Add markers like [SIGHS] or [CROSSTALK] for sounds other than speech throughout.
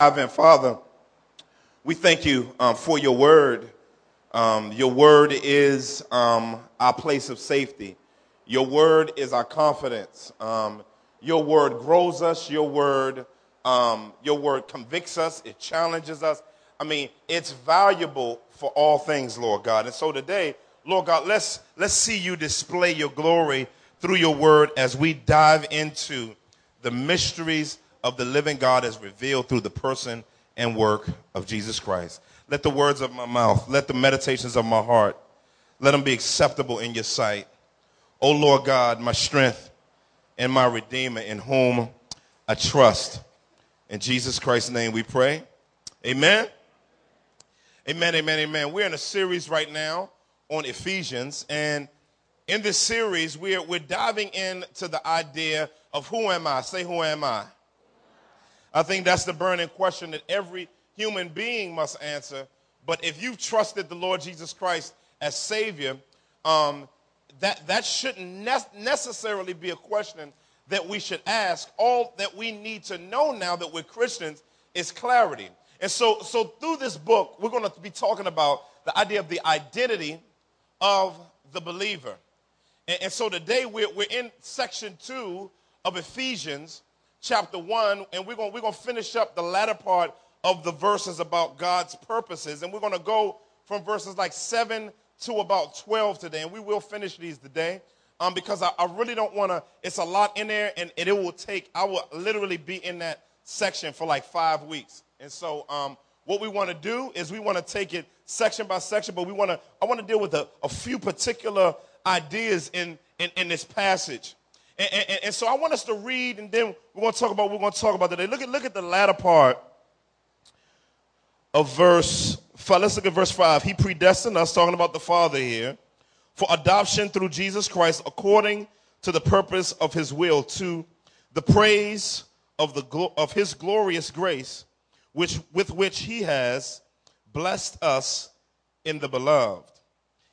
Heavenly Father, we thank you um, for your word. Um, your word is um, our place of safety. Your word is our confidence. Um, your word grows us. Your word, um, your word convicts us. It challenges us. I mean, it's valuable for all things, Lord God. And so today, Lord God, let's let's see you display your glory through your word as we dive into the mysteries of the living God as revealed through the person and work of Jesus Christ. Let the words of my mouth, let the meditations of my heart, let them be acceptable in your sight. O Lord God, my strength and my redeemer in whom I trust. In Jesus Christ's name we pray. Amen. Amen, amen, amen. We're in a series right now on Ephesians, and in this series, we're, we're diving into the idea of who am I? Say, who am I? I think that's the burning question that every human being must answer. But if you've trusted the Lord Jesus Christ as Savior, um, that, that shouldn't ne- necessarily be a question that we should ask. All that we need to know now that we're Christians is clarity. And so, so through this book, we're going to be talking about the idea of the identity of the believer. And, and so today we're, we're in section two of Ephesians, chapter 1, and we're going we're going to finish up the latter part of the verses about God's purposes. And we're going to go from verses like 7 to about 12 today. And we will finish these today um, because I, I really don't want to, it's a lot in there, and, and, it will take, I will literally be in that section for like five weeks. And so, um, what we want to do is we want to take it section by section, but we want to, I want to deal with a, a few particular ideas in, in, in this passage. And, and, and, so I want us to read, and then we're going to talk about what we're going to talk about today. Look at, look at the latter part of verse 5. Let's look at verse 5. He predestined us, talking about the Father here, for adoption through Jesus Christ according to the purpose of his will, to the praise of, the, of his glorious grace, which, with which he has blessed us in the beloved.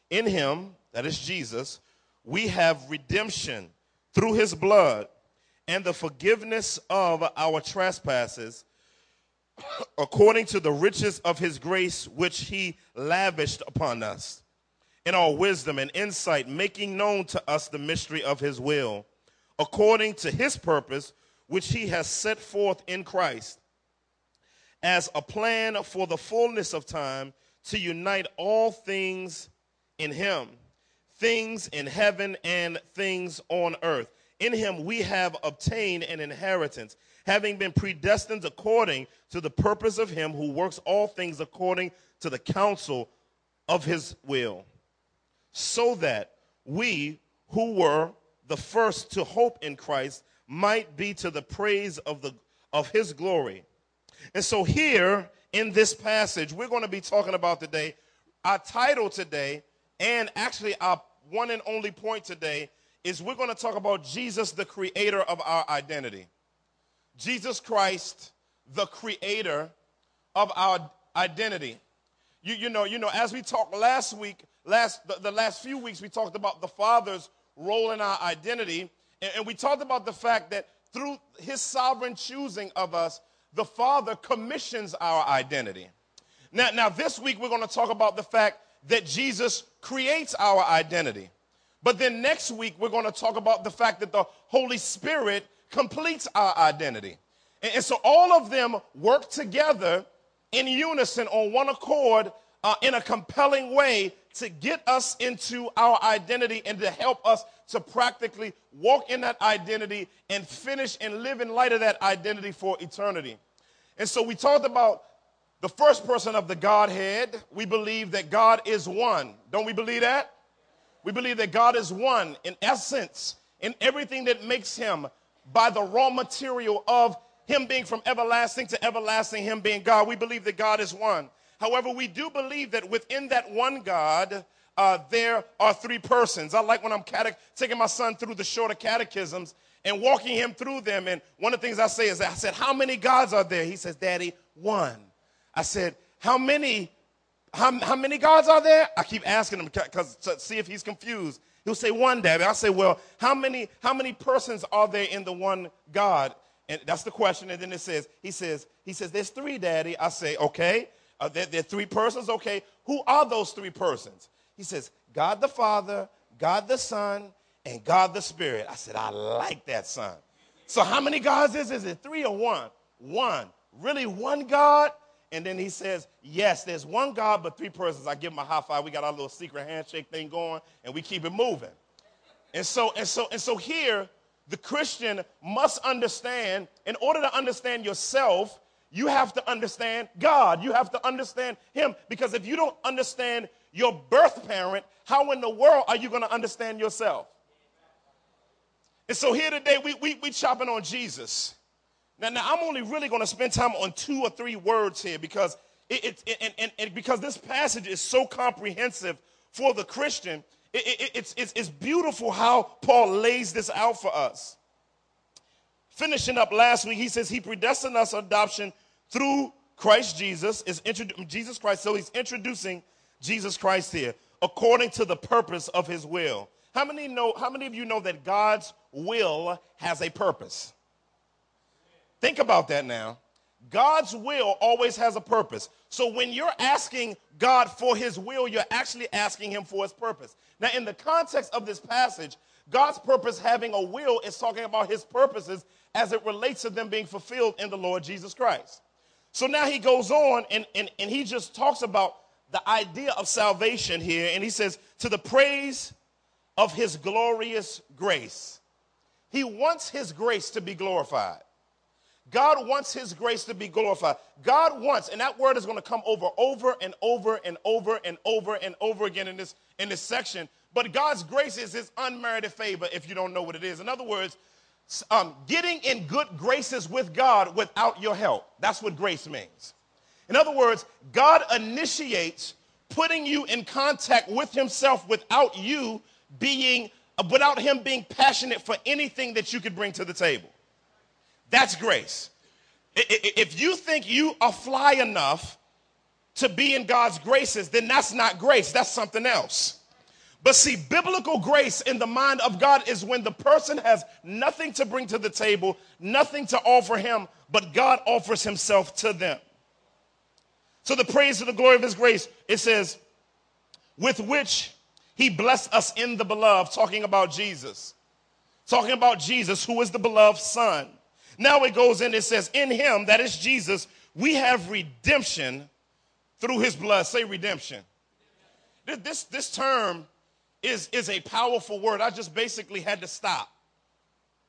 In him, that is Jesus, we have redemption through his blood and the forgiveness of our trespasses according to the riches of his grace which he lavished upon us in all wisdom and insight making known to us the mystery of his will according to his purpose which he has set forth in Christ as a plan for the fullness of time to unite all things in him things in heaven and things on earth. In him we have obtained an inheritance, having been predestined according to the purpose of him who works all things according to the counsel of his will, so that we who were the first to hope in Christ might be to the praise of the of his glory. And so here in this passage we're going to be talking about today our title today and actually our one and only point today is we're going to talk about Jesus, the creator of our identity. Jesus Christ, the creator of our identity. You, you know, you know, as we talked last week, last the, the last few weeks, we talked about the Father's role in our identity, and, and we talked about the fact that through His sovereign choosing of us, the Father commissions our identity. Now, now this week we're going to talk about the fact that Jesus creates our identity. But then next week, we're going to talk about the fact that the Holy Spirit completes our identity. And, and so all of them work together in unison on one accord uh, in a compelling way to get us into our identity and to help us to practically walk in that identity and finish and live in light of that identity for eternity. And so we talked about the first person of the Godhead, we believe that God is one. Don't we believe that? We believe that God is one in essence, in everything that makes him by the raw material of him being from everlasting to everlasting, him being God. We believe that God is one. However, we do believe that within that one God, uh, there are three persons. I like when I'm cate- taking my son through the shorter catechisms and walking him through them. And one of the things I say is, I said, How many gods are there? He says, Daddy, one. I said, How many? How, how many gods are there? I keep asking him because to see if he's confused. He'll say one, Daddy. I say, well, how many how many persons are there in the one God? and that's the question. And then it says, he says, he says, there's three, daddy. I say, okay. Uh, there, there are three persons, okay. Who are those three persons? He says, God the Father, God the Son, and God the Spirit. I said, I like that, son. So how many gods is? Is it three or one? One. Really one God? And then he says, yes, there's one God, but three persons. I give him a high five. We got our little secret handshake thing going, and we keep it moving. And so, and so, and so here, the Christian must understand, in order to understand yourself, you have to understand God. You have to understand Him. Because if you don't understand your birth parent, how in the world are you going to understand yourself? And so here today, we, we, we chopping on Jesus. Now, now I'm only really going to spend time on two or three words here because it, it, and, and, and because this passage is so comprehensive for the Christian, it, it, it's, it's, it's beautiful how Paul lays this out for us. Finishing up last week, he says he predestined us adoption through Christ Jesus. Is Jesus Christ. So he's introducing Jesus Christ here according to the purpose of his will. How many know? How many of you know that God's will has a purpose? Think about that now. God's will always has a purpose. So when you're asking God for his will, you're actually asking him for his purpose. Now, in the context of this passage, God's purpose having a will is talking about his purposes as it relates to them being fulfilled in the Lord Jesus Christ. So now he goes on and, and, and he just talks about the idea of salvation here. And he says, To the praise of his glorious grace. He wants his grace to be glorified. God wants his grace to be glorified. God wants, and that word is going to come over over and over and over and over and over again in this in this section. But God's grace is his unmerited favor if you don't know what it is. In other words, um, getting in good graces with God without your help. That's what grace means. In other words, God initiates putting you in contact with himself without you being, without him being passionate for anything that you could bring to the table. That's grace. If you think you are fly enough to be in God's graces, then that's not grace, that's something else. But see, biblical grace in the mind of God is when the person has nothing to bring to the table, nothing to offer him, but God offers himself to them. So the praise of the glory of his grace, it says, with which he blessed us in the beloved, talking about Jesus. Talking about Jesus, who is the beloved son. Now it goes in, it says, In him, that is Jesus, we have redemption through his blood. Say redemption. This, this term is, is a powerful word. I just basically had to stop.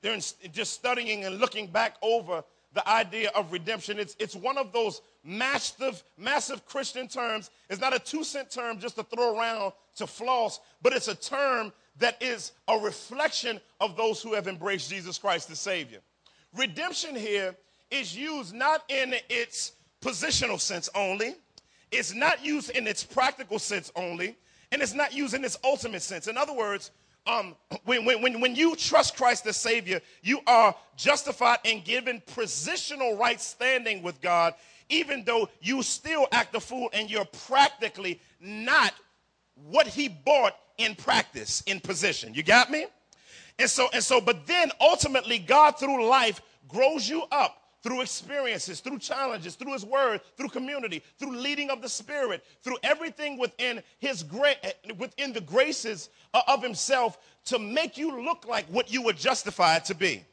They're just studying and looking back over the idea of redemption. It's, it's one of those massive, massive Christian terms. It's not a two cent term just to throw around to floss, but it's a term that is a reflection of those who have embraced Jesus Christ the Savior. Redemption here is used not in its positional sense only, it's not used in its practical sense only, and it's not used in its ultimate sense. In other words, um, [CLEARS THROAT] when, when, when you trust Christ as Savior, you are justified and given positional right standing with God, even though you still act a fool and you're practically not what He bought in practice, in position. You got me? And so, and so, but then ultimately, God through life grows you up through experiences, through challenges, through his word, through community, through leading of the spirit, through everything within his great eh, within the graces of himself to make you look like what you were justified to be.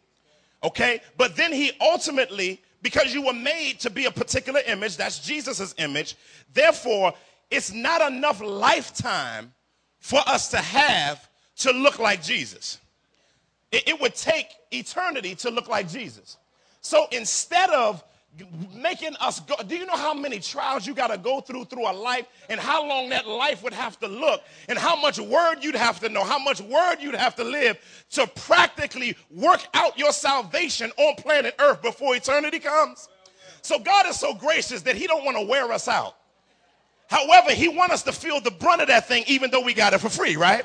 Okay? But then he ultimately because you were made to be a particular image, that's Jesus's image. Therefore, it's not enough lifetime for us to have to look like Jesus. It, it would take eternity to look like Jesus. So instead of making us go, do you know how many trials you got to go through through a life and how long that life would have to look and how much word you'd have to know, how much word you'd have to live to practically work out your salvation on planet earth before eternity comes? So God is so gracious that he don't want to wear us out. However, he wants us to feel the brunt of that thing even though we got it for free, right?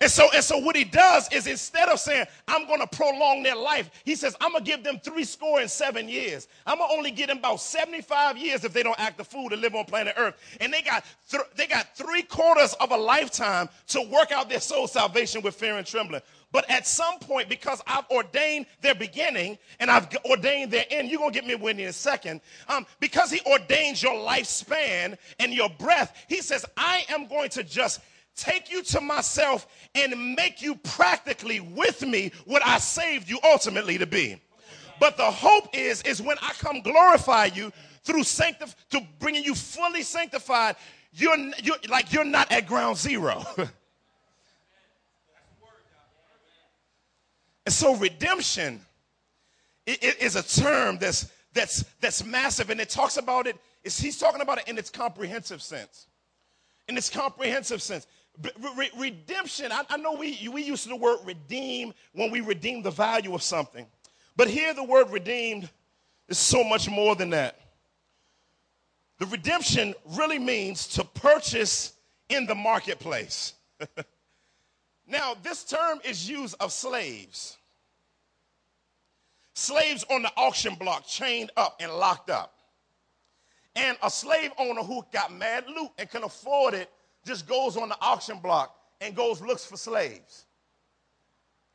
And so, and so what he does is instead of saying, I'm going to prolong their life, he says, I'm going to give them three score and seven years. I'm going to only give them about 75 years if they don't act the fool to live on planet Earth. And they got, th- they got three quarters of a lifetime to work out their soul salvation with fear and trembling. But at some point, because I've ordained their beginning and I've ordained their end, you're going to get me win in a second. Um, because he ordains your lifespan and your breath, he says, I am going to just take you to myself and make you practically with me what I saved you ultimately to be. But the hope is, is when I come glorify you through sanctif- to bringing you fully sanctified, you're, you're like you're not at ground zero. [LAUGHS] and so redemption is a term that's that's that's massive, and it talks about it. He's talking about it in its comprehensive sense. In its comprehensive sense. Re- redemption, I, I know we, we use the word redeem when we redeem the value of something. But here, the word redeemed is so much more than that. The redemption really means to purchase in the marketplace. [LAUGHS] now, this term is used of slaves. Slaves on the auction block, chained up and locked up. And a slave owner who got mad loot and can afford it just goes on the auction block and goes looks for slaves.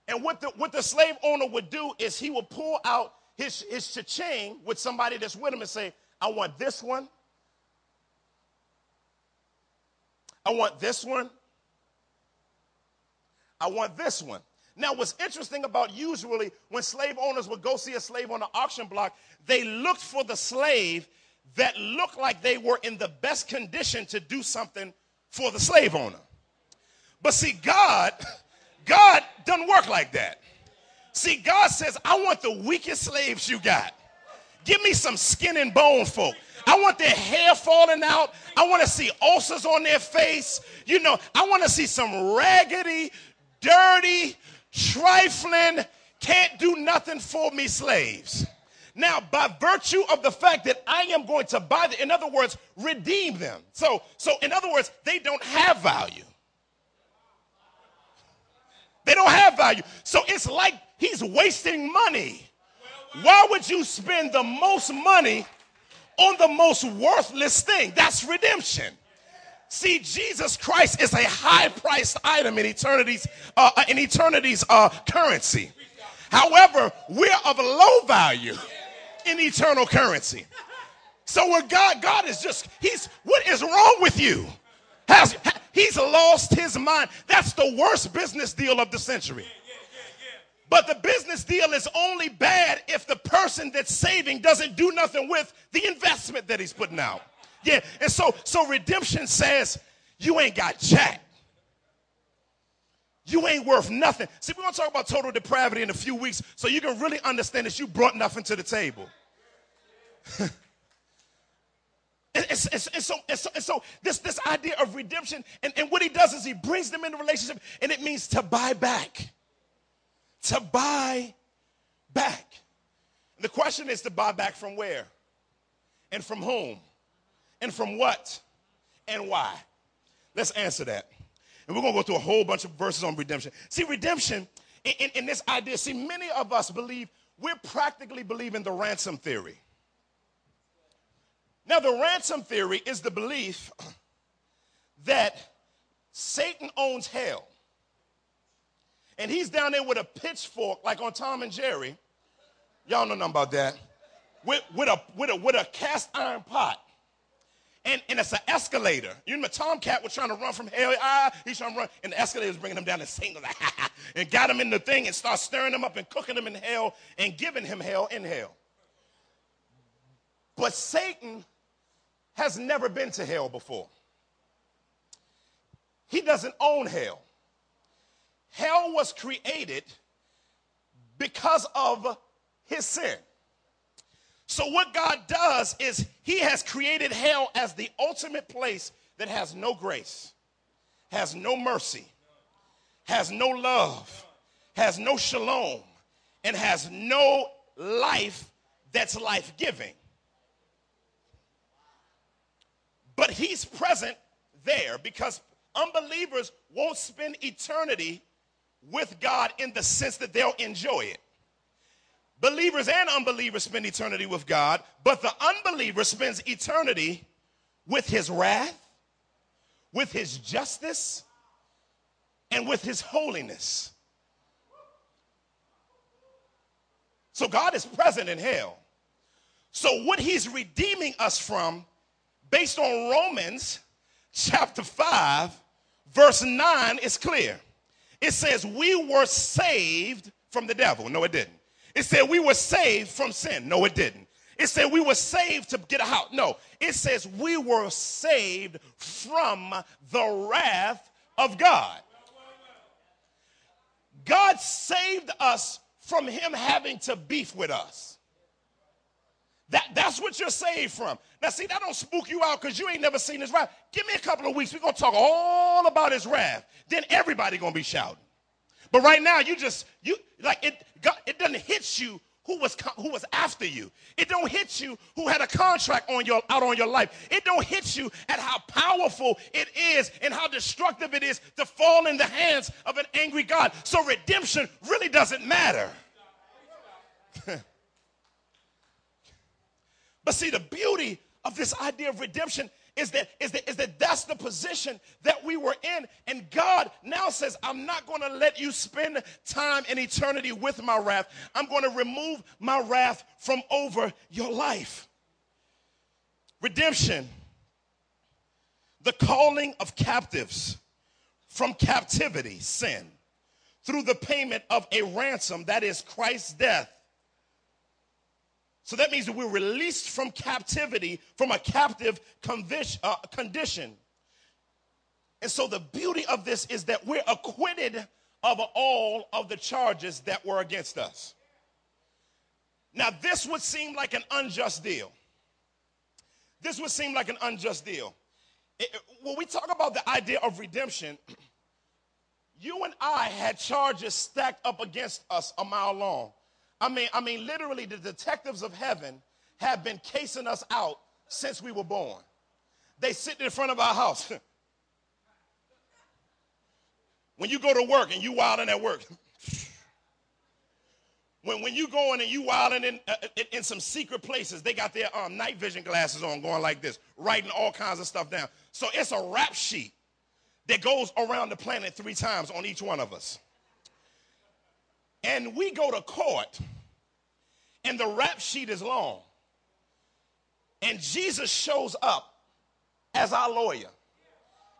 And what the, what the slave owner would do is he would pull out his, his cha-ching with somebody that's with him and say, I want this one. I want this one. I want this one. Now, what's interesting about usually when slave owners would go see a slave on the auction block, they looked for the slave that looked like they were in the best condition to do something for the slave owner. But see, God, God doesn't work like that. See, God says, I want the weakest slaves you got. Give me some skin and bone folk. I want their hair falling out. I want to see ulcers on their face. You know, I want to see some raggedy, dirty, trifling, can't do nothing for me slaves. Now, by virtue of the fact that I am going to buy them, in other words, redeem them. So, so in other words, they don't have value. They don't have value. So it's like he's wasting money. Why would you spend the most money on the most worthless thing? That's redemption. See, Jesus Christ is a high-priced item in eternity's uh, in eternity's uh, currency. However, we're of low value in eternal currency. So when God, God is just, he's, what is wrong with you? Has, he's lost his mind. That's the worst business deal of the century. But the business deal is only bad if the person that's saving doesn't do nothing with the investment that he's putting out. Yeah, and so so redemption says you ain't got jack. You ain't worth nothing. See, we're gonna talk about total depravity in a few weeks so you can really understand that you brought nothing to the table. [LAUGHS] and, so, so, so this, this idea of redemption, and, and what he does is he brings them into relationship, and it means to buy back. To buy back. The question is to buy back from where? And from whom? And from what? And why? Let's answer that. And we're going to go through a whole bunch of verses on redemption. See, redemption, in, in, in this idea, see, many of us believe, we're practically believing the ransom theory. Now, the ransom theory is the belief [CLEARS THROAT] that Satan owns hell. And he's down there with a pitchfork, like on Tom and Jerry. Y'all know nothing about that. With, with, a, with, a, with a cast iron pot and, and it's an escalator. You know, Tomcat was trying to run from hell. Ah, he's trying to run, and the escalator was bringing him down. And ha, and got him in the thing and started stirring him up and cooking him in hell and giving him hell in hell. But Satan has never been to hell before. He doesn't own hell. Hell was created because of his sin. So, what God does is He has created hell as the ultimate place that has no grace, has no mercy, has no love, has no shalom, and has no life that's life giving. But He's present there because unbelievers won't spend eternity with God in the sense that they'll enjoy it. Believers and unbelievers spend eternity with God, but the unbeliever spends eternity with his wrath, with his justice, and with his holiness. So God is present in hell. So, what he's redeeming us from, based on Romans chapter 5, verse 9, is clear. It says, We were saved from the devil. No, it didn't. It said, We were saved from sin. No, it didn't. It said, We were saved to get out. No, it says, We were saved from the wrath of God. God saved us from Him having to beef with us. That, that's what you're saved from. Now, see, that don't spook you out because you ain't never seen his wrath. Give me a couple of weeks. We're going to talk all about his wrath. Then everybody going to be shouting. But right now, you just, you like it, it doesn't hit you who was who was after you. It don't hit you who had a contract on your out on your life. It don't hit you at how powerful it is and how destructive it is to fall in the hands of an angry God. So redemption really doesn't matter. [LAUGHS] But see, the beauty of this idea of redemption is that, is, that, is that that's the position that we were in. And God now says, I'm not going to let you spend time in eternity with my wrath. I'm going to remove my wrath from over your life. Redemption, the calling of captives from captivity, sin, through the payment of a ransom, that is Christ's death so that means that we're released from captivity, from a captive uh, condition. And so the beauty of this is that we're acquitted of all of the charges that were against us. Now, this would seem like an unjust deal. This would seem like an unjust deal. It, when we talk about the idea of redemption, [CLEARS THROAT] you and I had charges stacked up against us a mile long. I mean, I mean, literally, the detectives of heaven have been casing us out since we were born. They sit in front of our house. [LAUGHS] when you go to work and you wilding at work, [LAUGHS] when, when you going and you wilding in, uh, in, in, some secret places, they got their um, night vision glasses on going like this, writing all kinds of stuff down. So it's a rap sheet that goes around the planet three times on each one of us. And we go to court, and the rap sheet is long. And Jesus shows up as our lawyer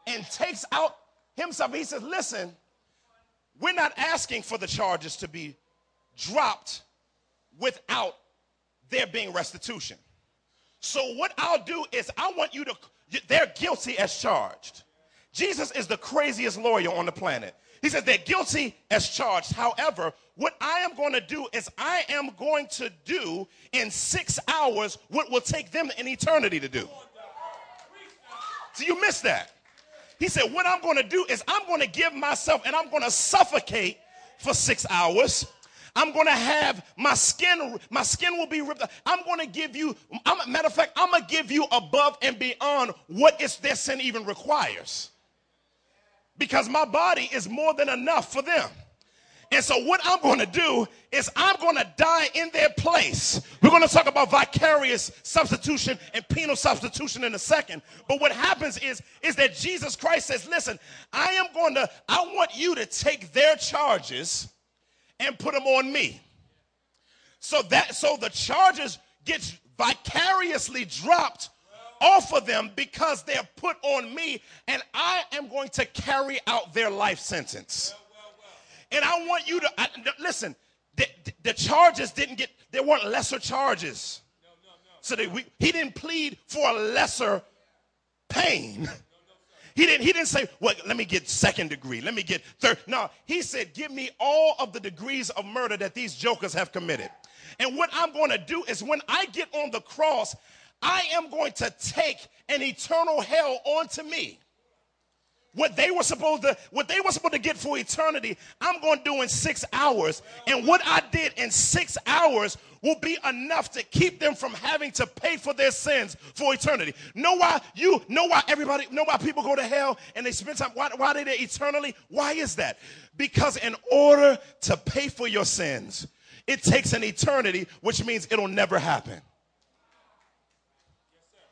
and takes out himself. He says, Listen, we're not asking for the charges to be dropped without there being restitution. So, what I'll do is, I want you to, they're guilty as charged. Jesus is the craziest lawyer on the planet. He says they're guilty as charged. However, what I am going to do is I am going to do in six hours what will take them an eternity to do. So you missed that. He said, What I'm going to do is I'm going to give myself and I'm going to suffocate for six hours. I'm going to have my skin, my skin will be ripped. I'm going to give you, I'm, matter of fact, I'm going to give you above and beyond what is their sin even requires because my body is more than enough for them. And so, what I'm going to do is I'm going to die in their place. We're going to talk about vicarious substitution and penal substitution in a second. But what happens is, is that Jesus Christ says, listen, I am going to, I want you to take their charges and put them on me. So that, so the charges gets vicariously dropped off of them because they're put on me, and I am going to carry out their life sentence. And I want you to listen. The, the, charges didn't get. There weren't lesser charges. No, So they, we, he didn't plead for a lesser pain. He didn't, he didn't say, well, let me get second degree. Let me get third. No, he said, give me all of the degrees of murder that these jokers have committed. And what I'm going to do is when I get on the cross, I am going to take an eternal hell onto me. what they were supposed to what they were supposed to get for eternity i'm going to do in six hours. And what i did in six hours will be enough to keep them from having to pay for their sins for eternity. Know why you know why everybody know why people go to hell and they spend time why, why they there eternally? Why is that? Because in order to pay for your sins it takes an eternity which means it'll never happen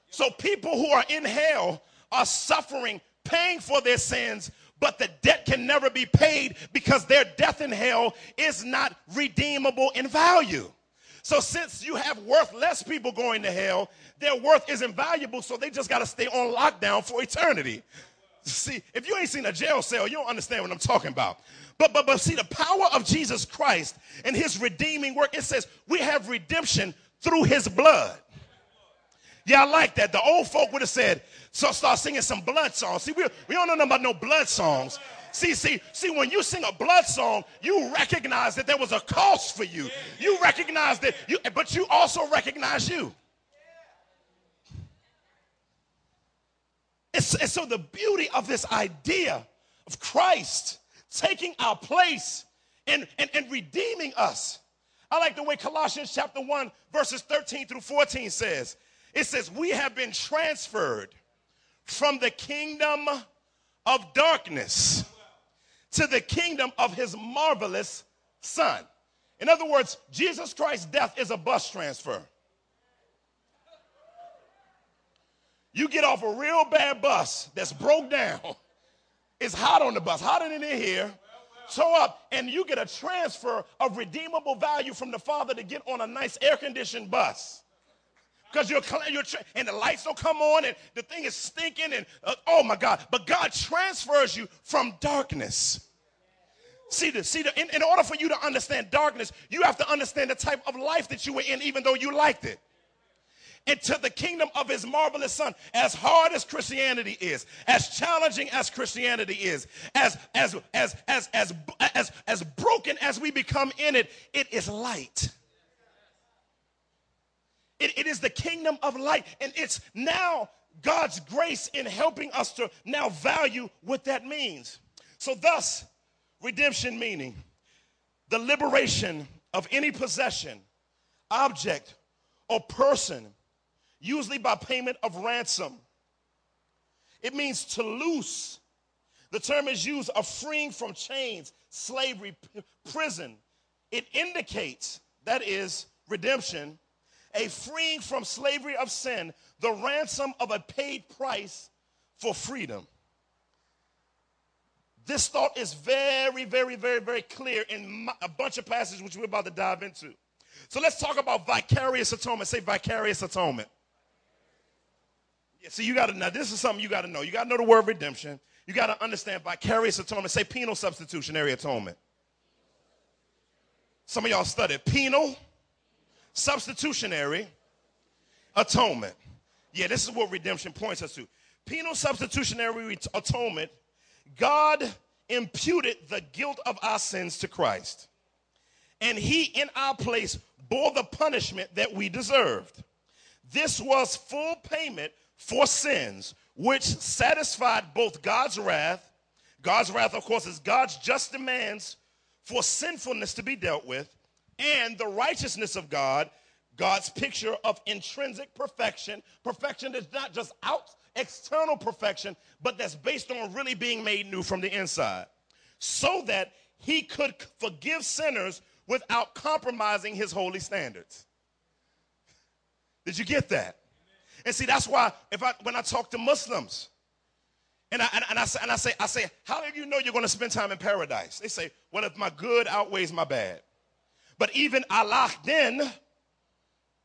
so people who are in hell are suffering paying for their sins, but the debt can never be paid because their death in hell is not redeemable in value. So, since you have worthless people going to hell, their worth isn't valuable, so they just got to stay on lockdown for eternity. See, if you ain't seen a jail cell, you don't understand what I'm talking about. But, but, but see, the power of Jesus Christ and his redeeming work, it says we have redemption through his blood. Yeah, I like that. The old folk would have said, so start singing some blood songs. See, we, we don't know nothing about no blood songs. See, see, see, when you sing a blood song, you recognize that there was a cost for you. You recognize that you, but you also recognize you. And so, and so the beauty of this idea of Christ taking our place and, and, and redeeming us. I like the way Colossians chapter 1, verses 13 through 14 says. It says, We have been transferred from the kingdom of darkness to the kingdom of his marvelous son. In other words, Jesus Christ's death is a bus transfer. You get off a real bad bus that's broke down. [LAUGHS] It's hot on the bus, hotter than in here. Show up, and you get a transfer of redeemable value from the Father to get on a nice air conditioned bus because you're, you're and the lights don't come on and the thing is stinking and uh, oh my God. But God transfers you from darkness. See, the, see the, in, in order for you to understand darkness, you have to understand the type of life that you were in, even though you liked it. Into the kingdom of his marvelous son. As hard as Christianity is, as challenging as Christianity is, as as as as as as, as broken as we become in it, it is light. It, it is the kingdom of light. And it's now God's grace in helping us to now value what that means. So, thus, redemption meaning the liberation of any possession, object, or person, usually by payment of ransom. It means to loose. The term is used of freeing from chains, slavery, prison. It indicates, that is, redemption a freeing from slavery of sin, the ransom of a paid price for freedom. This thought is very, very, very, very clear in a bunch of passages which we're about to dive into. So let's talk about vicarious atonement. Say vicarious atonement. Yeah, so you got to know, this is something you got to know. You got to know the word redemption. You got to understand vicarious atonement. Say penal substitutionary atonement. Some of y'all studied penal substitutionary atonement. Yeah, this is what redemption points us to. Penal substitutionary atonement, God imputed the guilt of our sins to Christ. And he, in our place, bore the punishment that we deserved. This was full payment for sins, which satisfied both God's wrath. God's wrath, of course, is God's just demands for sinfulness to be dealt with and the righteousness of God, God's picture of intrinsic perfection. Perfection is not just out external perfection, but that's based on really being made new from the inside. So that he could forgive sinners without compromising his holy standards. Did you get that? And see, that's why if I when I talk to Muslims, and I, and, and I, and I say, I say, how do you know you're going to spend time in paradise? They say, well, if my good outweighs my bad. But even Allah then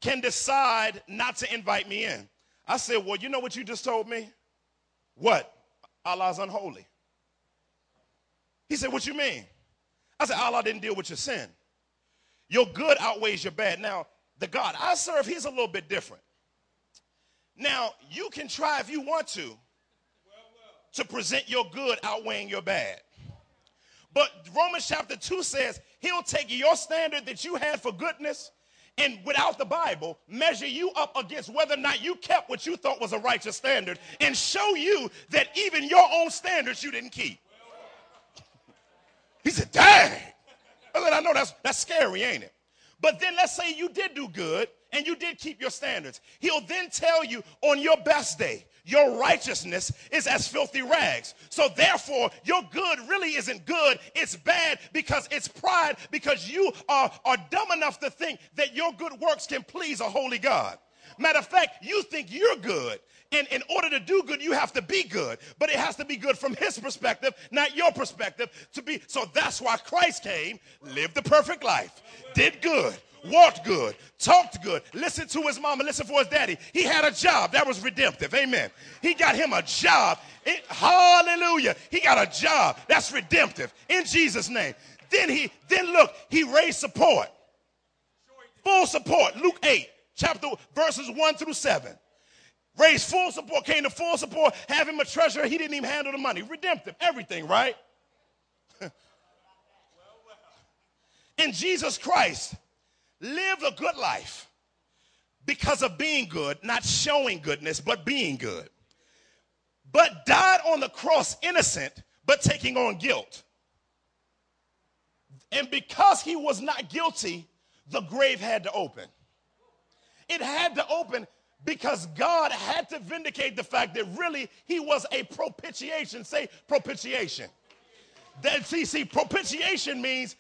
can decide not to invite me in. I said, Well, you know what you just told me? What? Allah's unholy. He said, What you mean? I said, Allah didn't deal with your sin. Your good outweighs your bad. Now, the God I serve, he's a little bit different. Now, you can try if you want to to present your good outweighing your bad. But Romans chapter 2 says he'll take your standard that you had for goodness and without the Bible, measure you up against whether or not you kept what you thought was a righteous standard and show you that even your own standards you didn't keep. He said, dang. I said, I know that's, that's scary, ain't it? But then let's say you did do good and you did keep your standards. He'll then tell you on your best day, your righteousness is as filthy rags. So therefore, your good really isn't good. It's bad because it's pride because you are, are dumb enough to think that your good works can please a holy God. Matter of fact, you think you're good. And in order to do good, you have to be good. But it has to be good from his perspective, not your perspective. To be so that's why Christ came, lived the perfect life, did good, walked good, talked good, listened to his mama, listened for his daddy. He had a job that was redemptive. Amen. He got him a job. It, hallelujah. He got a job that's redemptive in Jesus' name. Then he, then look, he raised support. Full support. Luke 8, chapter verses 1 through 7. Raised full support, came to full support, have him a treasure. He didn't even handle the money. Redemptive, everything, right? [LAUGHS] in Jesus Christ, lived a good life because of being good, not showing goodness, but being good. But died on the cross innocent, but taking on guilt. And because he was not guilty, the grave had to open. It had to open because God had to vindicate the fact that really he was a propitiation. Say propitiation. That see, see, propitiation means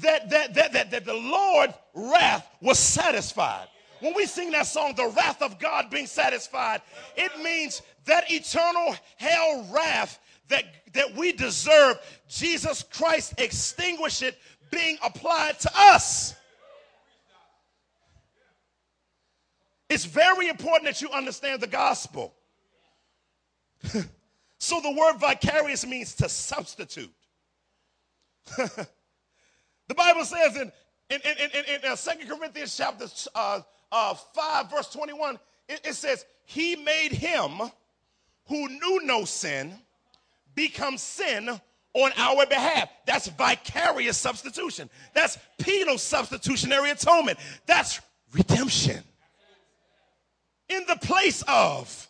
that, that, that, that, that the Lord's wrath was satisfied. When we sing that song, the wrath of God being satisfied, it means that eternal hell wrath that, that we deserve, Jesus Christ extinguished it being applied to us. It's very important that you understand the gospel. [LAUGHS] so the word vicarious means to substitute. [LAUGHS] The Bible says in, in, in, in, in uh, 2 Corinthians chapter uh, uh, 5, verse 21, it, it says, He made him who knew no sin become sin on our behalf. That's vicarious substitution. That's penal substitutionary atonement. That's redemption. In the place of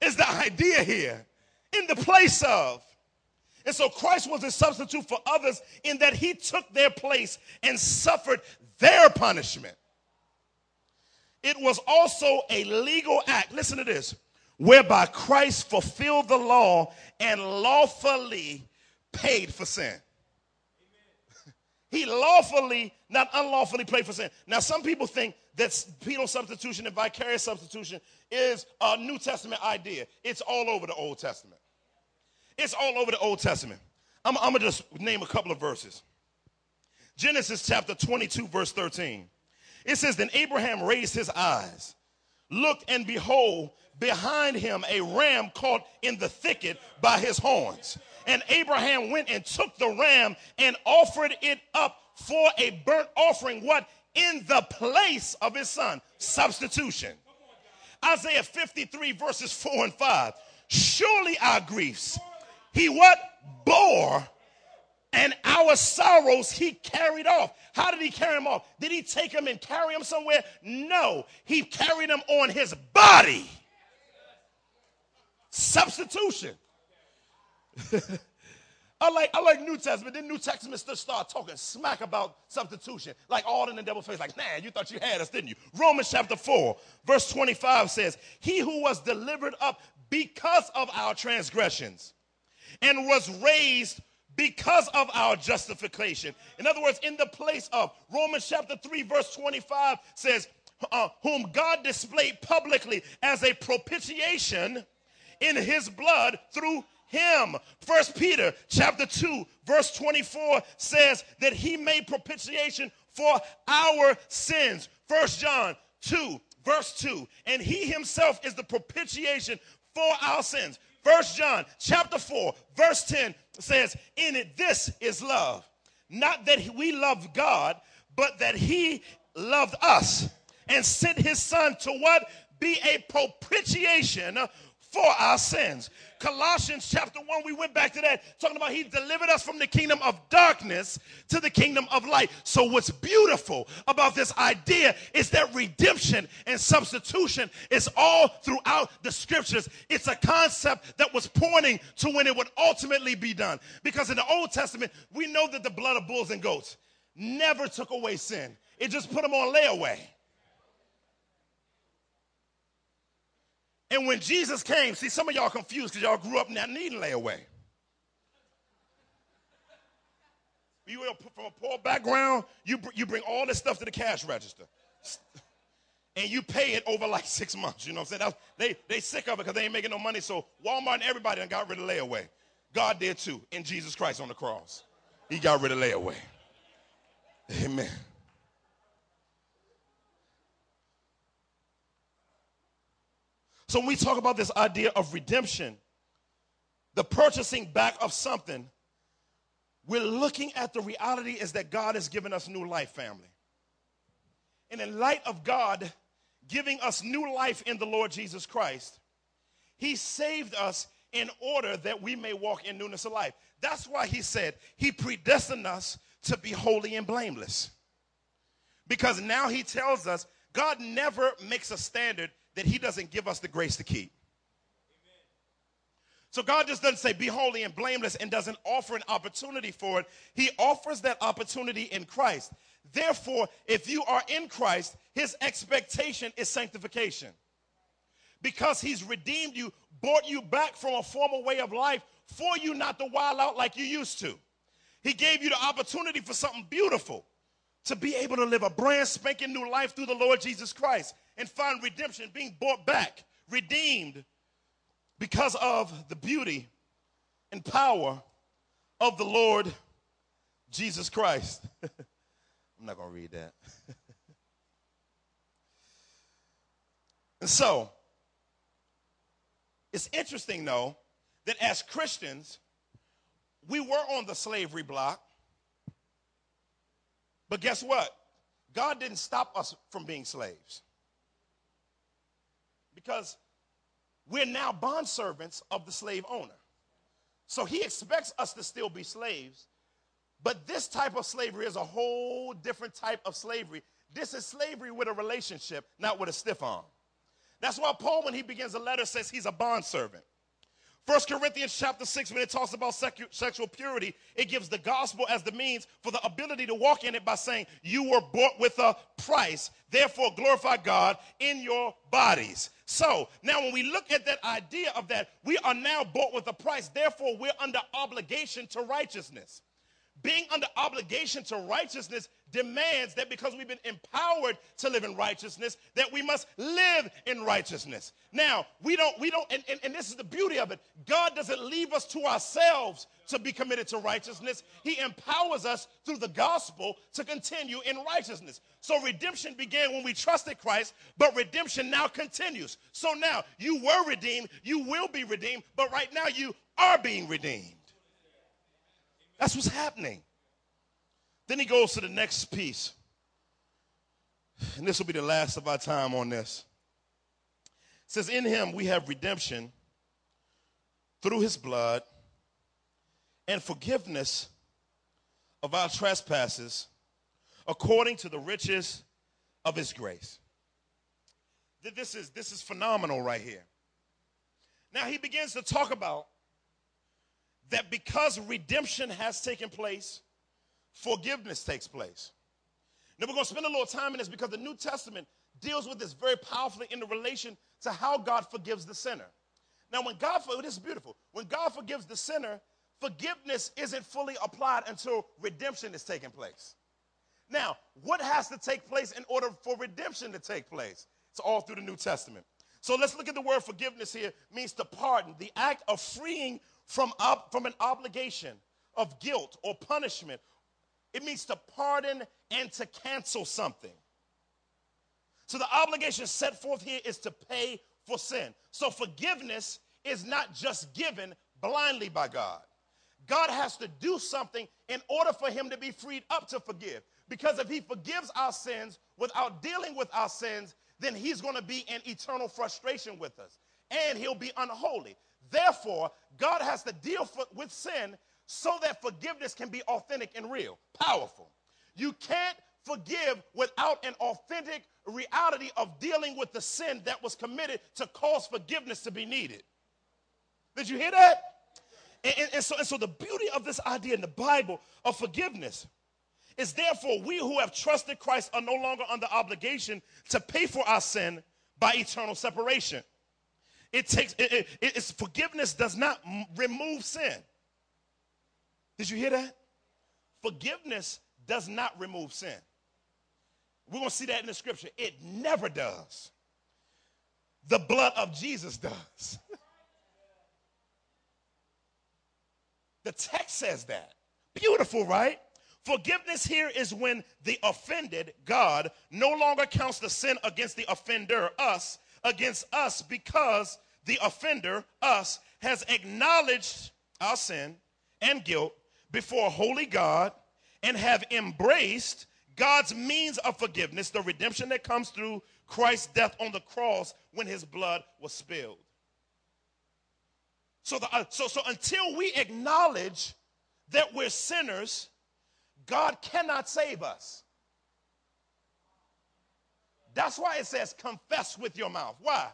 is the idea here. In the place of. And so Christ was a substitute for others in that he took their place and suffered their punishment. It was also a legal act, listen to this, whereby Christ fulfilled the law and lawfully paid for sin. he lawfully, not unlawfully, paid for sin. Now, some people think that penal substitution and vicarious substitution is a New Testament idea. It's all over the Old Testament. It's all over the Old Testament. I'm, I'm going to just name a couple of verses. Genesis chapter 22, verse 13. It says, Then Abraham raised his eyes, looked, and behold, behind him a ram caught in the thicket by his horns. And Abraham went and took the ram and offered it up for a burnt offering. What? In the place of his son. Substitution. Isaiah 53, verses 4 and 5. Surely our griefs he what? Bore. And our sorrows he carried off. How did he carry them off? Did he take them and carry them somewhere? No. He carried them on his body. Substitution. [LAUGHS] I like I like New Testament. Then New Testament start talking smack about substitution, like all in the devil face. Like, man, you thought you had us, didn't you? Romans chapter four, verse twenty-five says, "He who was delivered up because of our transgressions." And was raised because of our justification. In other words, in the place of Romans chapter 3, verse 25 says, uh, Whom God displayed publicly as a propitiation in his blood through him. First Peter chapter 2, verse 24 says that he made propitiation for our sins. First John 2, verse 2, and he himself is the propitiation for our sins. First John chapter 4, verse 10 says, In it, this is love. Not that we love God, but that he loved us and sent his son to what? Be a propitiation for our sins. Colossians chapter 1, we went back to that, talking about he delivered us from the kingdom of darkness to the kingdom of light. So, what's beautiful about this idea is that redemption and substitution is all throughout the scriptures. It's a concept that was pointing to when it would ultimately be done. Because in the Old Testament, we know that the blood of bulls and goats never took away sin, it just put them on layaway. And when Jesus came, see, some of y'all confused because y'all grew up not needing layaway. You from a poor background, you, you bring all this stuff to the cash register. [LAUGHS] And you pay it over like six months. You know what I'm saying? they, they sick of it because they ain't making no money. So Walmart and everybody done got rid of layaway. God did too in Jesus Christ on the cross. He got rid of layaway. Amen. So when we talk about this idea of redemption, the purchasing back of something, we're looking at the reality is that God has given us new life, family. And in light of God giving us new life in the Lord Jesus Christ, He saved us in order that we may walk in newness of life. That's why He said He predestined us to be holy and blameless. Because now He tells us God never makes a standard that he doesn't give us the grace to keep. So God just doesn't say, be holy and blameless, and doesn't offer an opportunity for it. He offers that opportunity in Christ. Therefore, if you are in Christ, his expectation is sanctification. Because he's redeemed you, brought you back from a former way of life for you not to wild out like you used to. He gave you the opportunity for something beautiful to be able to live a brand spanking new life through the Lord Jesus Christ and find redemption, being bought back, redeemed because of the beauty and power of the Lord Jesus Christ. [LAUGHS] I'm not going to read that. [LAUGHS] and so, it's interesting, though, that as Christians, we were on the slavery block. But guess what? God didn't stop us from being slaves because we're now bondservants of the slave owner. So he expects us to still be slaves, but this type of slavery is a whole different type of slavery. This is slavery with a relationship, not with a stiff arm. That's why Paul, when he begins a letter, says he's a bondservant. First Corinthians chapter 6, when it talks about sexual purity, it gives the gospel as the means for the ability to walk in it by saying, You were bought with a price. Therefore, glorify God in your bodies. So, now when we look at that idea of that, we are now bought with a price. Therefore, we're under obligation to righteousness. Being under obligation to righteousness demands that because we've been empowered to live in righteousness, that we must live in righteousness. Now, we don't, we don't, and, and, and, this is the beauty of it. God doesn't leave us to ourselves to be committed to righteousness. He empowers us through the gospel to continue in righteousness. So redemption began when we trusted Christ, but redemption now continues. So now you were redeemed, you will be redeemed, but right now you are being redeemed. That's what's happening. Then he goes to the next piece. And this will be the last of our time on this. It says, In him we have redemption through his blood and forgiveness of our trespasses according to the riches of his grace. This is, this is phenomenal right here. Now he begins to talk about that because redemption has taken place, forgiveness takes place. Now, we're going to spend a little time in this because the New Testament deals with this very powerfully in the relation to how God forgives the sinner. Now, when God, this is beautiful. When God forgives the sinner, forgiveness isn't fully applied until redemption is taking place. Now, what has to take place in order for redemption to take place? It's all through the New Testament. So let's look at the word forgiveness here. Means to pardon, the act of freeing from, from an obligation of guilt or punishment it means to pardon and to cancel something. So the obligation set forth here is to pay for sin. So forgiveness is not just given blindly by God. God has to do something in order for him to be freed up to forgive. Because if he forgives our sins without dealing with our sins, then he's going to be in eternal frustration with us. and he'll be unholy. Therefore, God has to deal for, with sin so that forgiveness can be authentic and real, powerful. You can't forgive without an authentic reality of dealing with the sin that was committed to cause forgiveness to be needed. Did you hear that? And, and, and, so, and so the beauty of this idea in the Bible of forgiveness is therefore we who have trusted Christ are no longer under obligation to pay for our sin by eternal separation. It takes it, it, it's forgiveness does not remove sin. Did you hear that? Forgiveness does not remove sin. We're going to see that in the scripture. It never does. The blood of Jesus does. [LAUGHS] the text says that. Beautiful, right? Forgiveness here is when the offended, God, no longer counts the sin against the offender, us, against us because the offender, us, has acknowledged our sin and guilt before holy God and have embraced God's means of forgiveness, the redemption that comes through Christ's death on the cross when his blood was spilled. So, the, uh, so, so until we acknowledge that we're sinners, God cannot save us. That's why it says confess with your mouth. Why?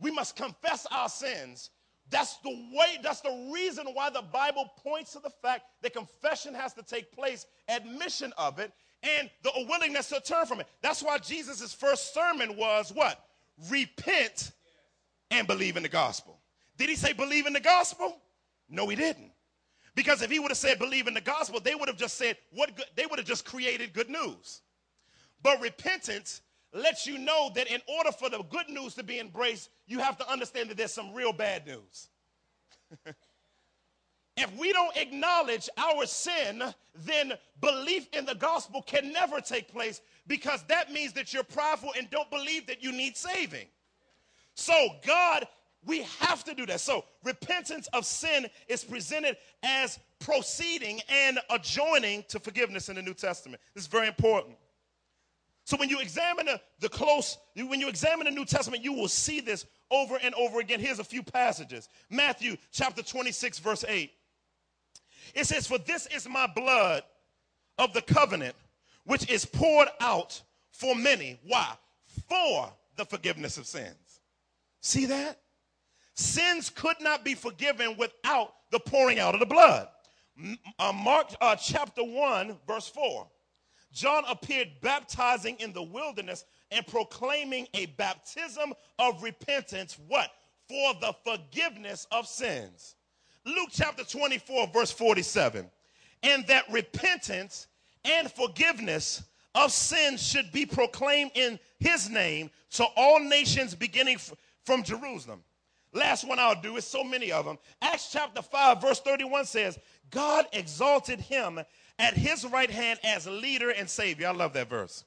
We must confess our sins. That's the way, that's the reason why the Bible points to the fact that confession has to take place, admission of it, and the willingness to turn from it. That's why Jesus' first sermon was what? Repent and believe in the gospel. Did he say believe in the gospel? No, he didn't. Because if he would have said believe in the gospel, they would have just said what good, they would have just created good news. But repentance lets you know that in order for the good news to be embraced, you have to understand that there's some real bad news. [LAUGHS] if we don't acknowledge our sin, then belief in the gospel can never take place because that means that you're prideful and don't believe that you need saving. So, God, we have to do that. So, repentance of sin is presented as proceeding and adjoining to forgiveness in the New Testament. This is very important. So when you examine the, the close, when you examine the New Testament, you will see this over and over again. Here's a few passages. Matthew chapter 26, verse 8. It says, For this is my blood of the covenant, which is poured out for many. Why? For the forgiveness of sins. See that? Sins could not be forgiven without the pouring out of the blood. Uh, Mark uh, chapter 1, verse 4. John appeared baptizing in the wilderness and proclaiming a baptism of repentance. What? For the forgiveness of sins. Luke chapter 24, verse 47. And that repentance and forgiveness of sins should be proclaimed in his name to all nations beginning from Jerusalem. Last one I'll do is so many of them. Acts chapter 5, verse 31 says, God exalted him at his right hand as leader and savior. I love that verse.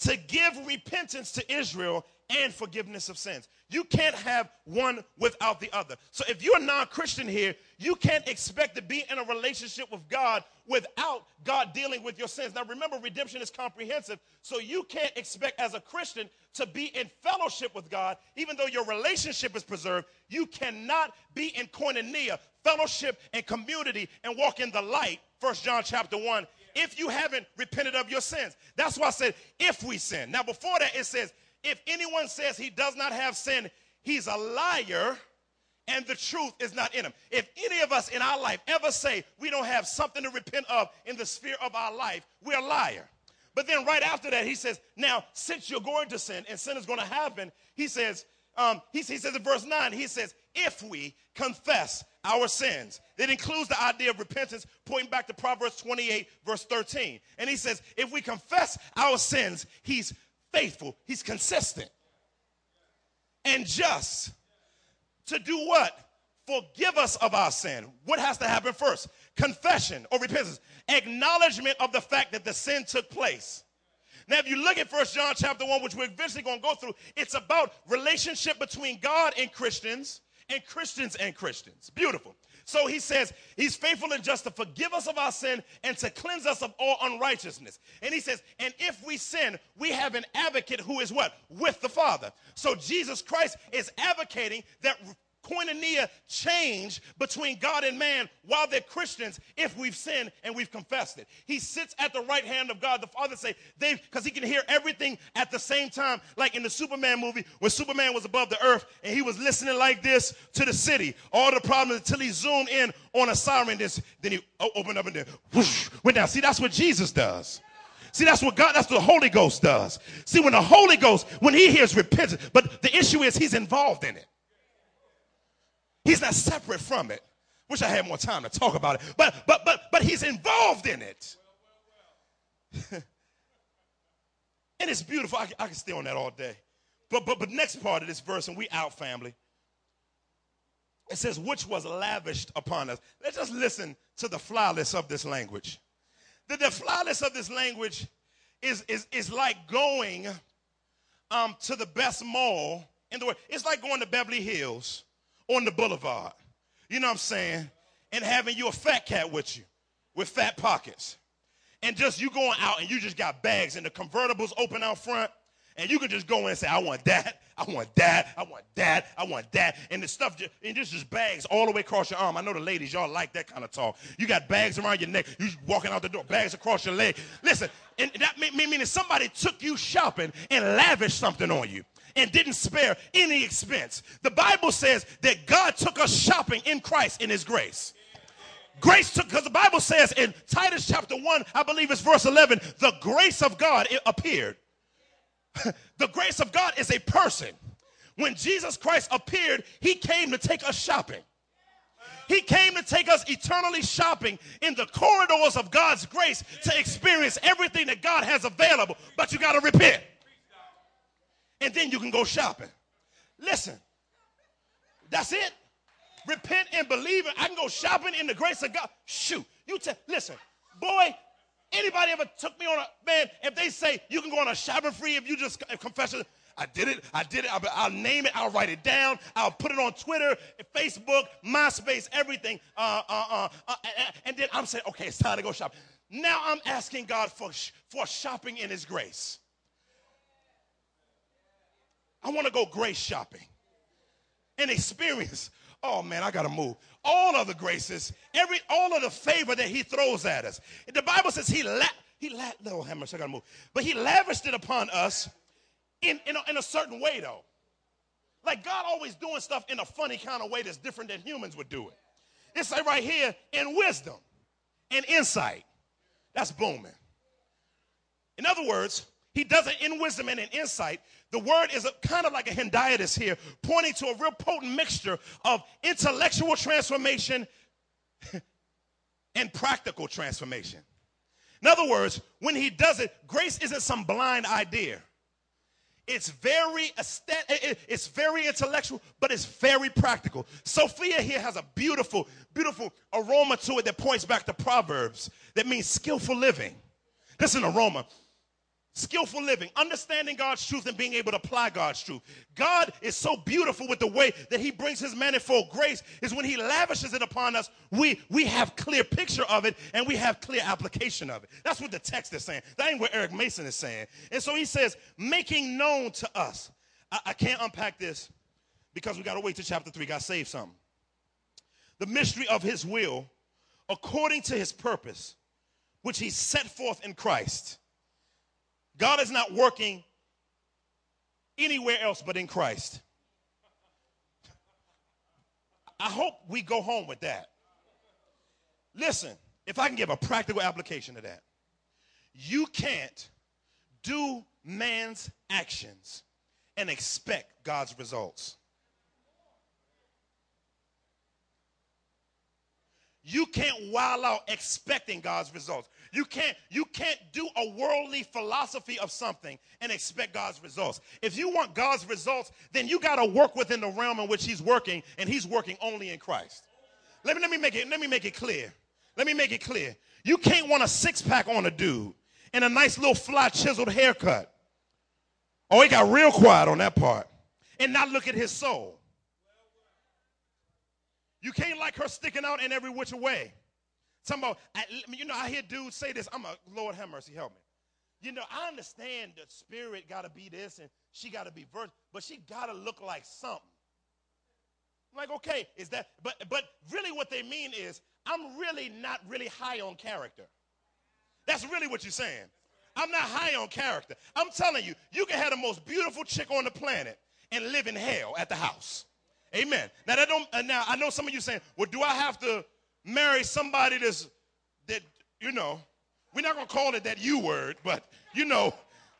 To give repentance to Israel and forgiveness of sins. You can't have one without the other. So if you're a non Christian here, you can't expect to be in a relationship with God without God dealing with your sins. Now remember, redemption is comprehensive. So you can't expect as a Christian to be in fellowship with God, even though your relationship is preserved. You cannot be in koinonia, fellowship and community, and walk in the light. First John chapter 1 if you haven't repented of your sins. That's why I said, if we sin. Now, before that, it says, if anyone says he does not have sin, he's a liar and the truth is not in him. If any of us in our life ever say we don't have something to repent of in the sphere of our life, we're a liar. But then right after that, he says, now, since you're going to sin and sin is going to happen, he says, um, he, he says in verse 9, he says, if we confess our sins. It includes the idea of repentance, pointing back to Proverbs 28, verse 13. And he says, if we confess our sins, he's faithful, he's consistent and just to do what? Forgive us of our sin. What has to happen first? Confession or repentance, acknowledgement of the fact that the sin took place. Now, if you look at First John chapter 1, which we're eventually going to go through, it's about relationship between God and Christians and Christians and Christians. Beautiful. So he says, He's faithful and just to forgive us of our sin and to cleanse us of all unrighteousness. And he says, And if we sin, we have an advocate who is what? With the Father. So Jesus Christ is advocating that koinonia change between God and man while they're Christians if we've sinned and we've confessed it. He sits at the right hand of God the Father say they because he can hear everything at the same time like in the Superman movie when Superman was above the earth and he was listening like this to the city all the problems until he zoomed in on a siren this then he opened up and then whoosh, went down see that's what Jesus does See, that's what God, that's what the Holy Ghost does. See, when the Holy Ghost, when he hears repentance, but the issue is he's involved in it. He's not separate from it. Wish I had more time to talk about it. But but but but he's involved in it. [LAUGHS] and it's beautiful. I, I, can stay on that all day. But but but next part of this verse, and we out, family. It says, which was lavished upon us. Let's just listen to the flyless of this language. The, the flyless of this language is, is, is like going um, to the best mall in the world. It's like going to Beverly Hills on the boulevard. You know what I'm saying? And having you a fat cat with you with fat pockets. And just you going out and you just got bags and the convertibles open out front. And you can just go in and say, I want that, I want that, I want that, I want that. And the stuff, just, and this just bags all the way across your arm. I know the ladies, y'all like that kind of talk. You got bags around your neck, you walking out the door, bags across your leg. Listen, and that meaning somebody took you shopping and lavished something on you and didn't spare any expense. The Bible says that God took us shopping in Christ in his grace. Grace took, because the Bible says in Titus chapter 1, I believe it's verse 11, the grace of God appeared. [LAUGHS] the grace of God is a person. When Jesus Christ appeared, he came to take us shopping. He came to take us eternally shopping in the corridors of God's grace to experience everything that God has available. But you got to repent and then you can go shopping. Listen, that's it. Repent and believe. It. I can go shopping in the grace of God. Shoot, you tell. Listen, boy. Anybody ever took me on a man? If they say you can go on a shopping free if you just confess it, I did it. I did it. I'll, I'll, name it. I'll write it down. I'll put it on Twitter, Facebook, MySpace, everything. Uh, uh, uh, uh and then I'm saying, okay, it's time to go shop. Now I'm asking God for, for shopping in His grace. I want to go grace shopping and experience. Oh man, I gotta move. All of the graces, every all of the favor that he throws at us. The Bible says he la- he la- oh, how much I gotta move. But he lavished it upon us in, in, a, in a certain way though. Like God always doing stuff in a funny kind of way that's different than humans would do it. It's like right here in wisdom and insight. That's booming. In other words, he does it in wisdom and in insight. The word is a, kind of like a hendiadys here, pointing to a real potent mixture of intellectual transformation [LAUGHS] and practical transformation. In other words, when he does it, grace isn't some blind idea. It's very it's very intellectual, but it's very practical. Sophia here has a beautiful, beautiful aroma to it that points back to Proverbs that means skillful living. This is an aroma skillful living, understanding God's truth and being able to apply God's truth. God is so beautiful with the way that he brings his manifold grace is when he lavishes it upon us, we, we have clear picture of it and we have clear application of it. That's what the text is saying. That ain't what Eric Mason is saying. And so he says, making known to us. I, I can't unpack this because we got to wait to chapter 3. Got to save something. The mystery of his will according to his purpose, which he set forth in Christ God is not working anywhere else but in Christ. I hope we go home with that. Listen, if I can give a practical application to that, you can't do man's actions and expect God's results. You can't wild out expecting God's results. You can't, you can't do a worldly philosophy of something and expect God's results. If you want God's results, then you got to work within the realm in which He's working, and He's working only in Christ. Let me, let me make it, let me make it clear. Let me make it clear. You can't want a six-pack on a dude and a nice little fly chiseled haircut. Oh, he got real quiet on that part. And not look at his soul. You can't like her sticking out in every which way. Some about, you know, I hear dudes say this. I'm a, Lord have mercy, help me. You know, I understand the spirit got to be this and she got to be virgin, but she got to look like something. I'm like, okay, is that, but, but really what they mean is, I'm really not really high on character. That's really what you're saying. I'm not high on character. I'm telling you, you can have the most beautiful chick on the planet and live in hell at the house. Amen. Now that don't. Uh, now I know some of you saying, "Well, do I have to marry somebody that's that you know?" We're not gonna call it that you word, but you know,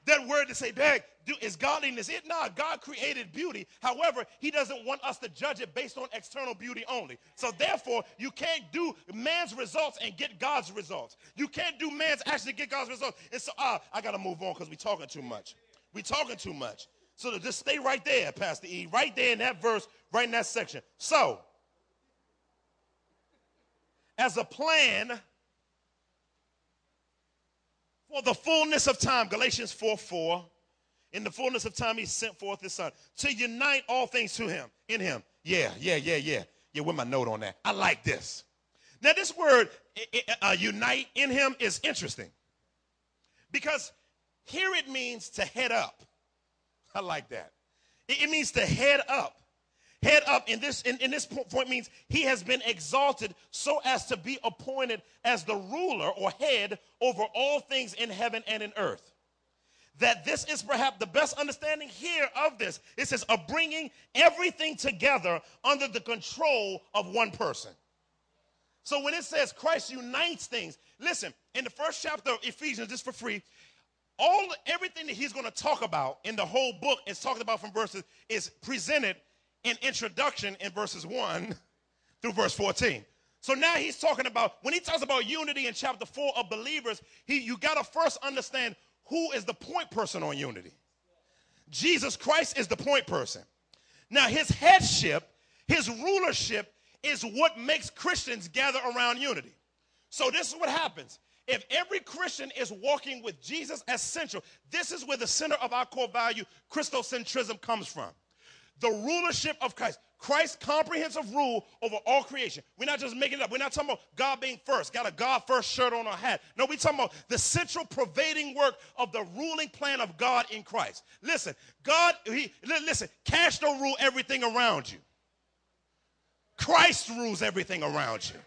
that word to say, "Dad, do, is godliness it?" Nah, God created beauty. However, He doesn't want us to judge it based on external beauty only. So therefore, you can't do man's results and get God's results. You can't do man's actually get God's results. And so, ah, I gotta move on because we're talking too much. We're talking too much. So just stay right there, Pastor E, right there in that verse, right in that section. So, as a plan for the fullness of time, Galatians 4 4, in the fullness of time, he sent forth his son to unite all things to him, in him. Yeah, yeah, yeah, yeah. Yeah, with my note on that. I like this. Now, this word, uh, unite in him, is interesting because here it means to head up. I like that. It, it means to head up. Head up in this in, in this point means he has been exalted so as to be appointed as the ruler or head over all things in heaven and in earth that this is perhaps the best understanding here of this. It says, of bringing everything together under the control of one person. So when it says Christ unites things, listen, in the first chapter of Ephesians, just for free, all everything that he's going to talk about in the whole book is talked about from verses is presented in introduction in verses 1 through verse 14 so now he's talking about when he talks about unity in chapter 4 of believers he you got to first understand who is the point person on unity. Jesus christ is the point person. Now his headship his rulership is what makes christians gather around unity. So this is what happens. If every Christian is walking with Jesus as central, this is where the center of our core value, Christocentrism, comes from. The rulership of Christ. Christ's comprehensive rule over all creation. We're not just making it up. We're not talking about God being first, got a God first shirt on our hat. No, we're talking about the central pervading work of the ruling plan of God in Christ. Listen, God, he, listen, cash don't rule everything around you. Christ rules everything around you.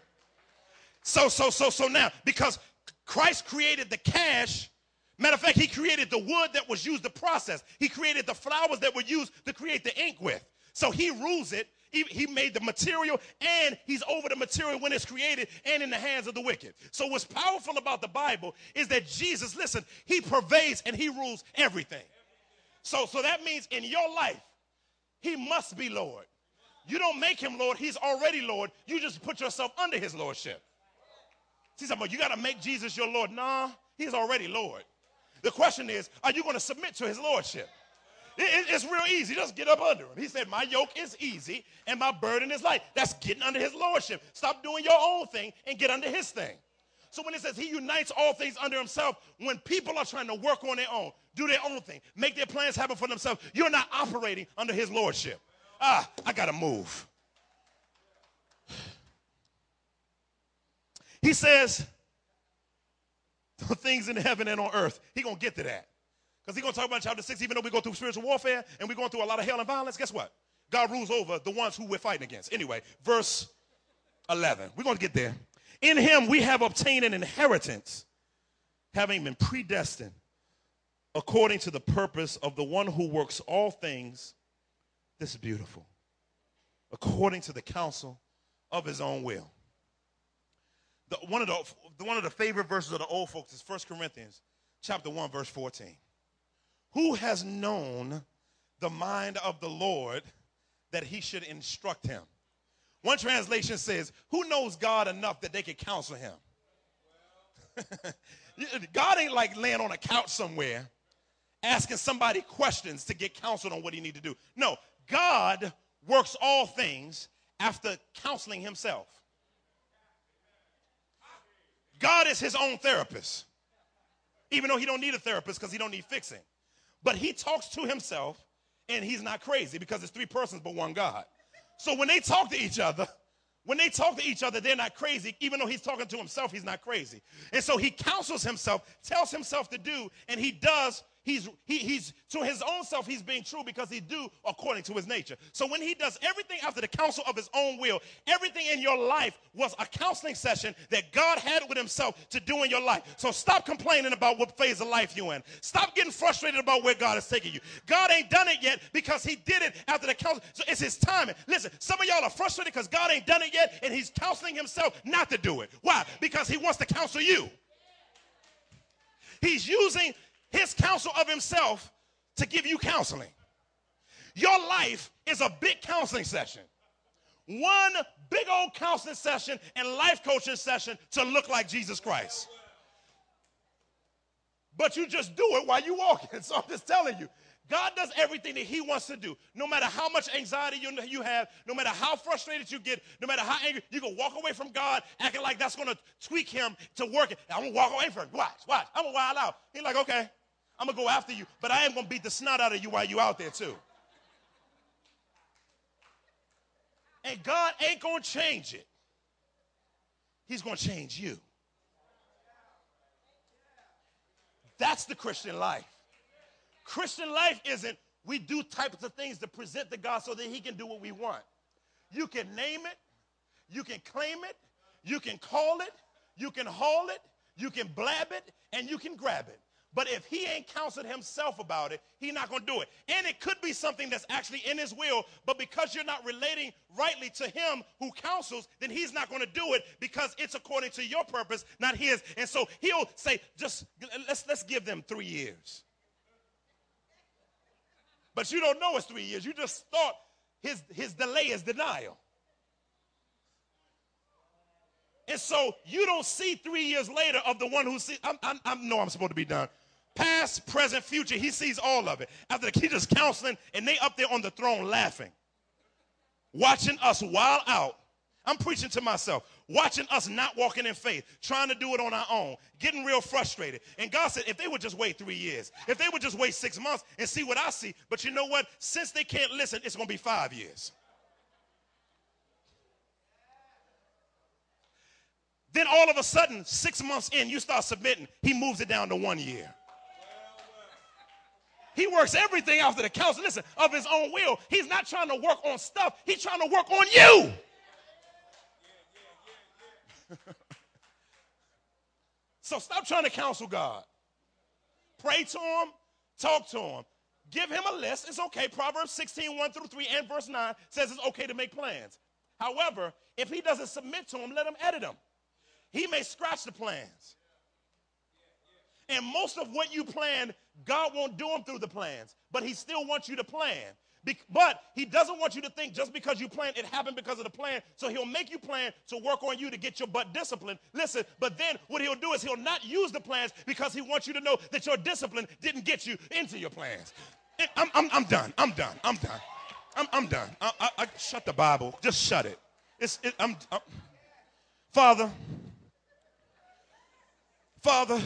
So, so, so, so now, because Christ created the cash. Matter of fact, he created the wood that was used to process. He created the flowers that were used to create the ink with. So he rules it. He, made the material and he's over the material when it's created and in the hands of the wicked. So what's powerful about the Bible is that Jesus, listen, he pervades and he rules everything. So, so that means in your life, he must be Lord. You don't make him Lord, he's already Lord. You just put yourself under his lordship. See, somebody, you got to make Jesus your Lord. Nah, he's already Lord. The question is, are you going to submit to his lordship? It, it, it's real easy. Just get up under him. He said, My yoke is easy and my burden is light. That's getting under his lordship. Stop doing your own thing and get under his thing. So when it says he unites all things under himself, when people are trying to work on their own, do their own thing, make their plans happen for themselves, you're not operating under his lordship. Ah, I got to move. [SIGHS] He says, [LAUGHS] things in heaven and on earth. He gonna get to that. Because he's gonna talk about chapter 6, even though we go through spiritual warfare and we're going through a lot of hell and violence, guess what? God rules over the ones who we're fighting against. Anyway, verse 11. We're gonna get there. In him we have obtained an inheritance, having been predestined according to the purpose of the one who works all things. This is beautiful. According to the counsel of his own will the, one, of the, one of the favorite verses of the old folks is 1 Corinthians chapter 1, verse 14. Who has known the mind of the Lord that he should instruct him? One translation says, Who knows God enough that they can counsel him? [LAUGHS] God ain't like laying on a couch somewhere asking somebody questions to get counseled on what he need to do. No, God works all things after counseling himself. God is his own therapist. Even though he don't need a therapist because he don't need fixing. But he talks to himself and he's not crazy because it's three persons but one God. So when they talk to each other, when they talk to each other, they're not crazy, even though he's talking to himself, he's not crazy. And so he counsels himself, tells himself to do, and he does he's he, he's to his own self he's being true because he do according to his nature. So when he does everything after the counsel of his own will everything in your life was a counseling session that god had with himself to do in your life. So stop complaining about what phase of life you're in. Stop getting frustrated about where god is taking you. God ain't done it yet because he did it after the counsel. So it's his timing. Listen some of y'all are frustrated because god ain't done it yet and he's counseling himself not to do it. Why? Because he wants to counsel you. He's using his counsel of himself to give you counseling. Your life is a big counseling session. One big old counseling session and life coaching session to look like Jesus Christ. But you just do it while you walking. [LAUGHS] So I'm just telling you, God does everything that He wants to do. No matter how much anxiety you, you have, no matter how frustrated you get, no matter how angry, you can walk away from God acting like that's going to tweak Him to work it. I'm going to walk away from Him. Watch, watch. I'm going to wild out. He's like, okay. I'm going to go after you, but I am going to beat the snot out of you while you out there too. And God ain't going to change it. He's going to change you. That's the Christian life. Christian life isn't we do types of things to present to God so that He can do what we want. You can name it, you can claim it, you can call it, you can haul it, you can blab it, and you can grab it. But if he ain't counseled himself about it, he's not going to do it. And it could be something that's actually in his will, but because you're not relating rightly to him who counsels, then he's not going to do it because it's according to your purpose, not his. And so he'll say, just let's let's give them three years. But you don't know it's three years. You just thought his his delay is denial. And so you don't see three years later of the one who sees. I am I'm, know I'm supposed to be done. Past, present, future, he sees all of it. After the is counseling, and they up there on the throne laughing, watching us wild out. I'm preaching to myself, watching us not walking in faith, trying to do it on our own, getting real frustrated. And God said, if they would just wait three years, if they would just wait six months and see what I see, but you know what? Since they can't listen, it's going to be five years. Then all of a sudden, six months in, you start submitting. He moves it down to one year. He works everything after the counsel, listen, of his own will. He's not trying to work on stuff, he's trying to work on you. so stop trying to counsel God. Pray to him, talk to him. Give him a list. It's okay. Proverbs 16, 1 through 3 and verse 9 says it's okay to make plans. However, if he doesn't submit to him, let him edit them. He may scratch the plans. And most of what you plan, God won't do them through the plans, but He still wants you to plan. Be- but He doesn't want you to think just because you plan, it happened because of the plan. So He'll make you plan to work on you to get your butt disciplined. Listen, but then what He'll do is He'll not use the plans because He wants you to know that your discipline didn't get you into your plans. Eh, I'm, I'm, I'm done. I'm done. I'm done. I'm, I'm done. I, I, I, shut the Bible. Just shut it. It's, it I'm, I'm Father, Father,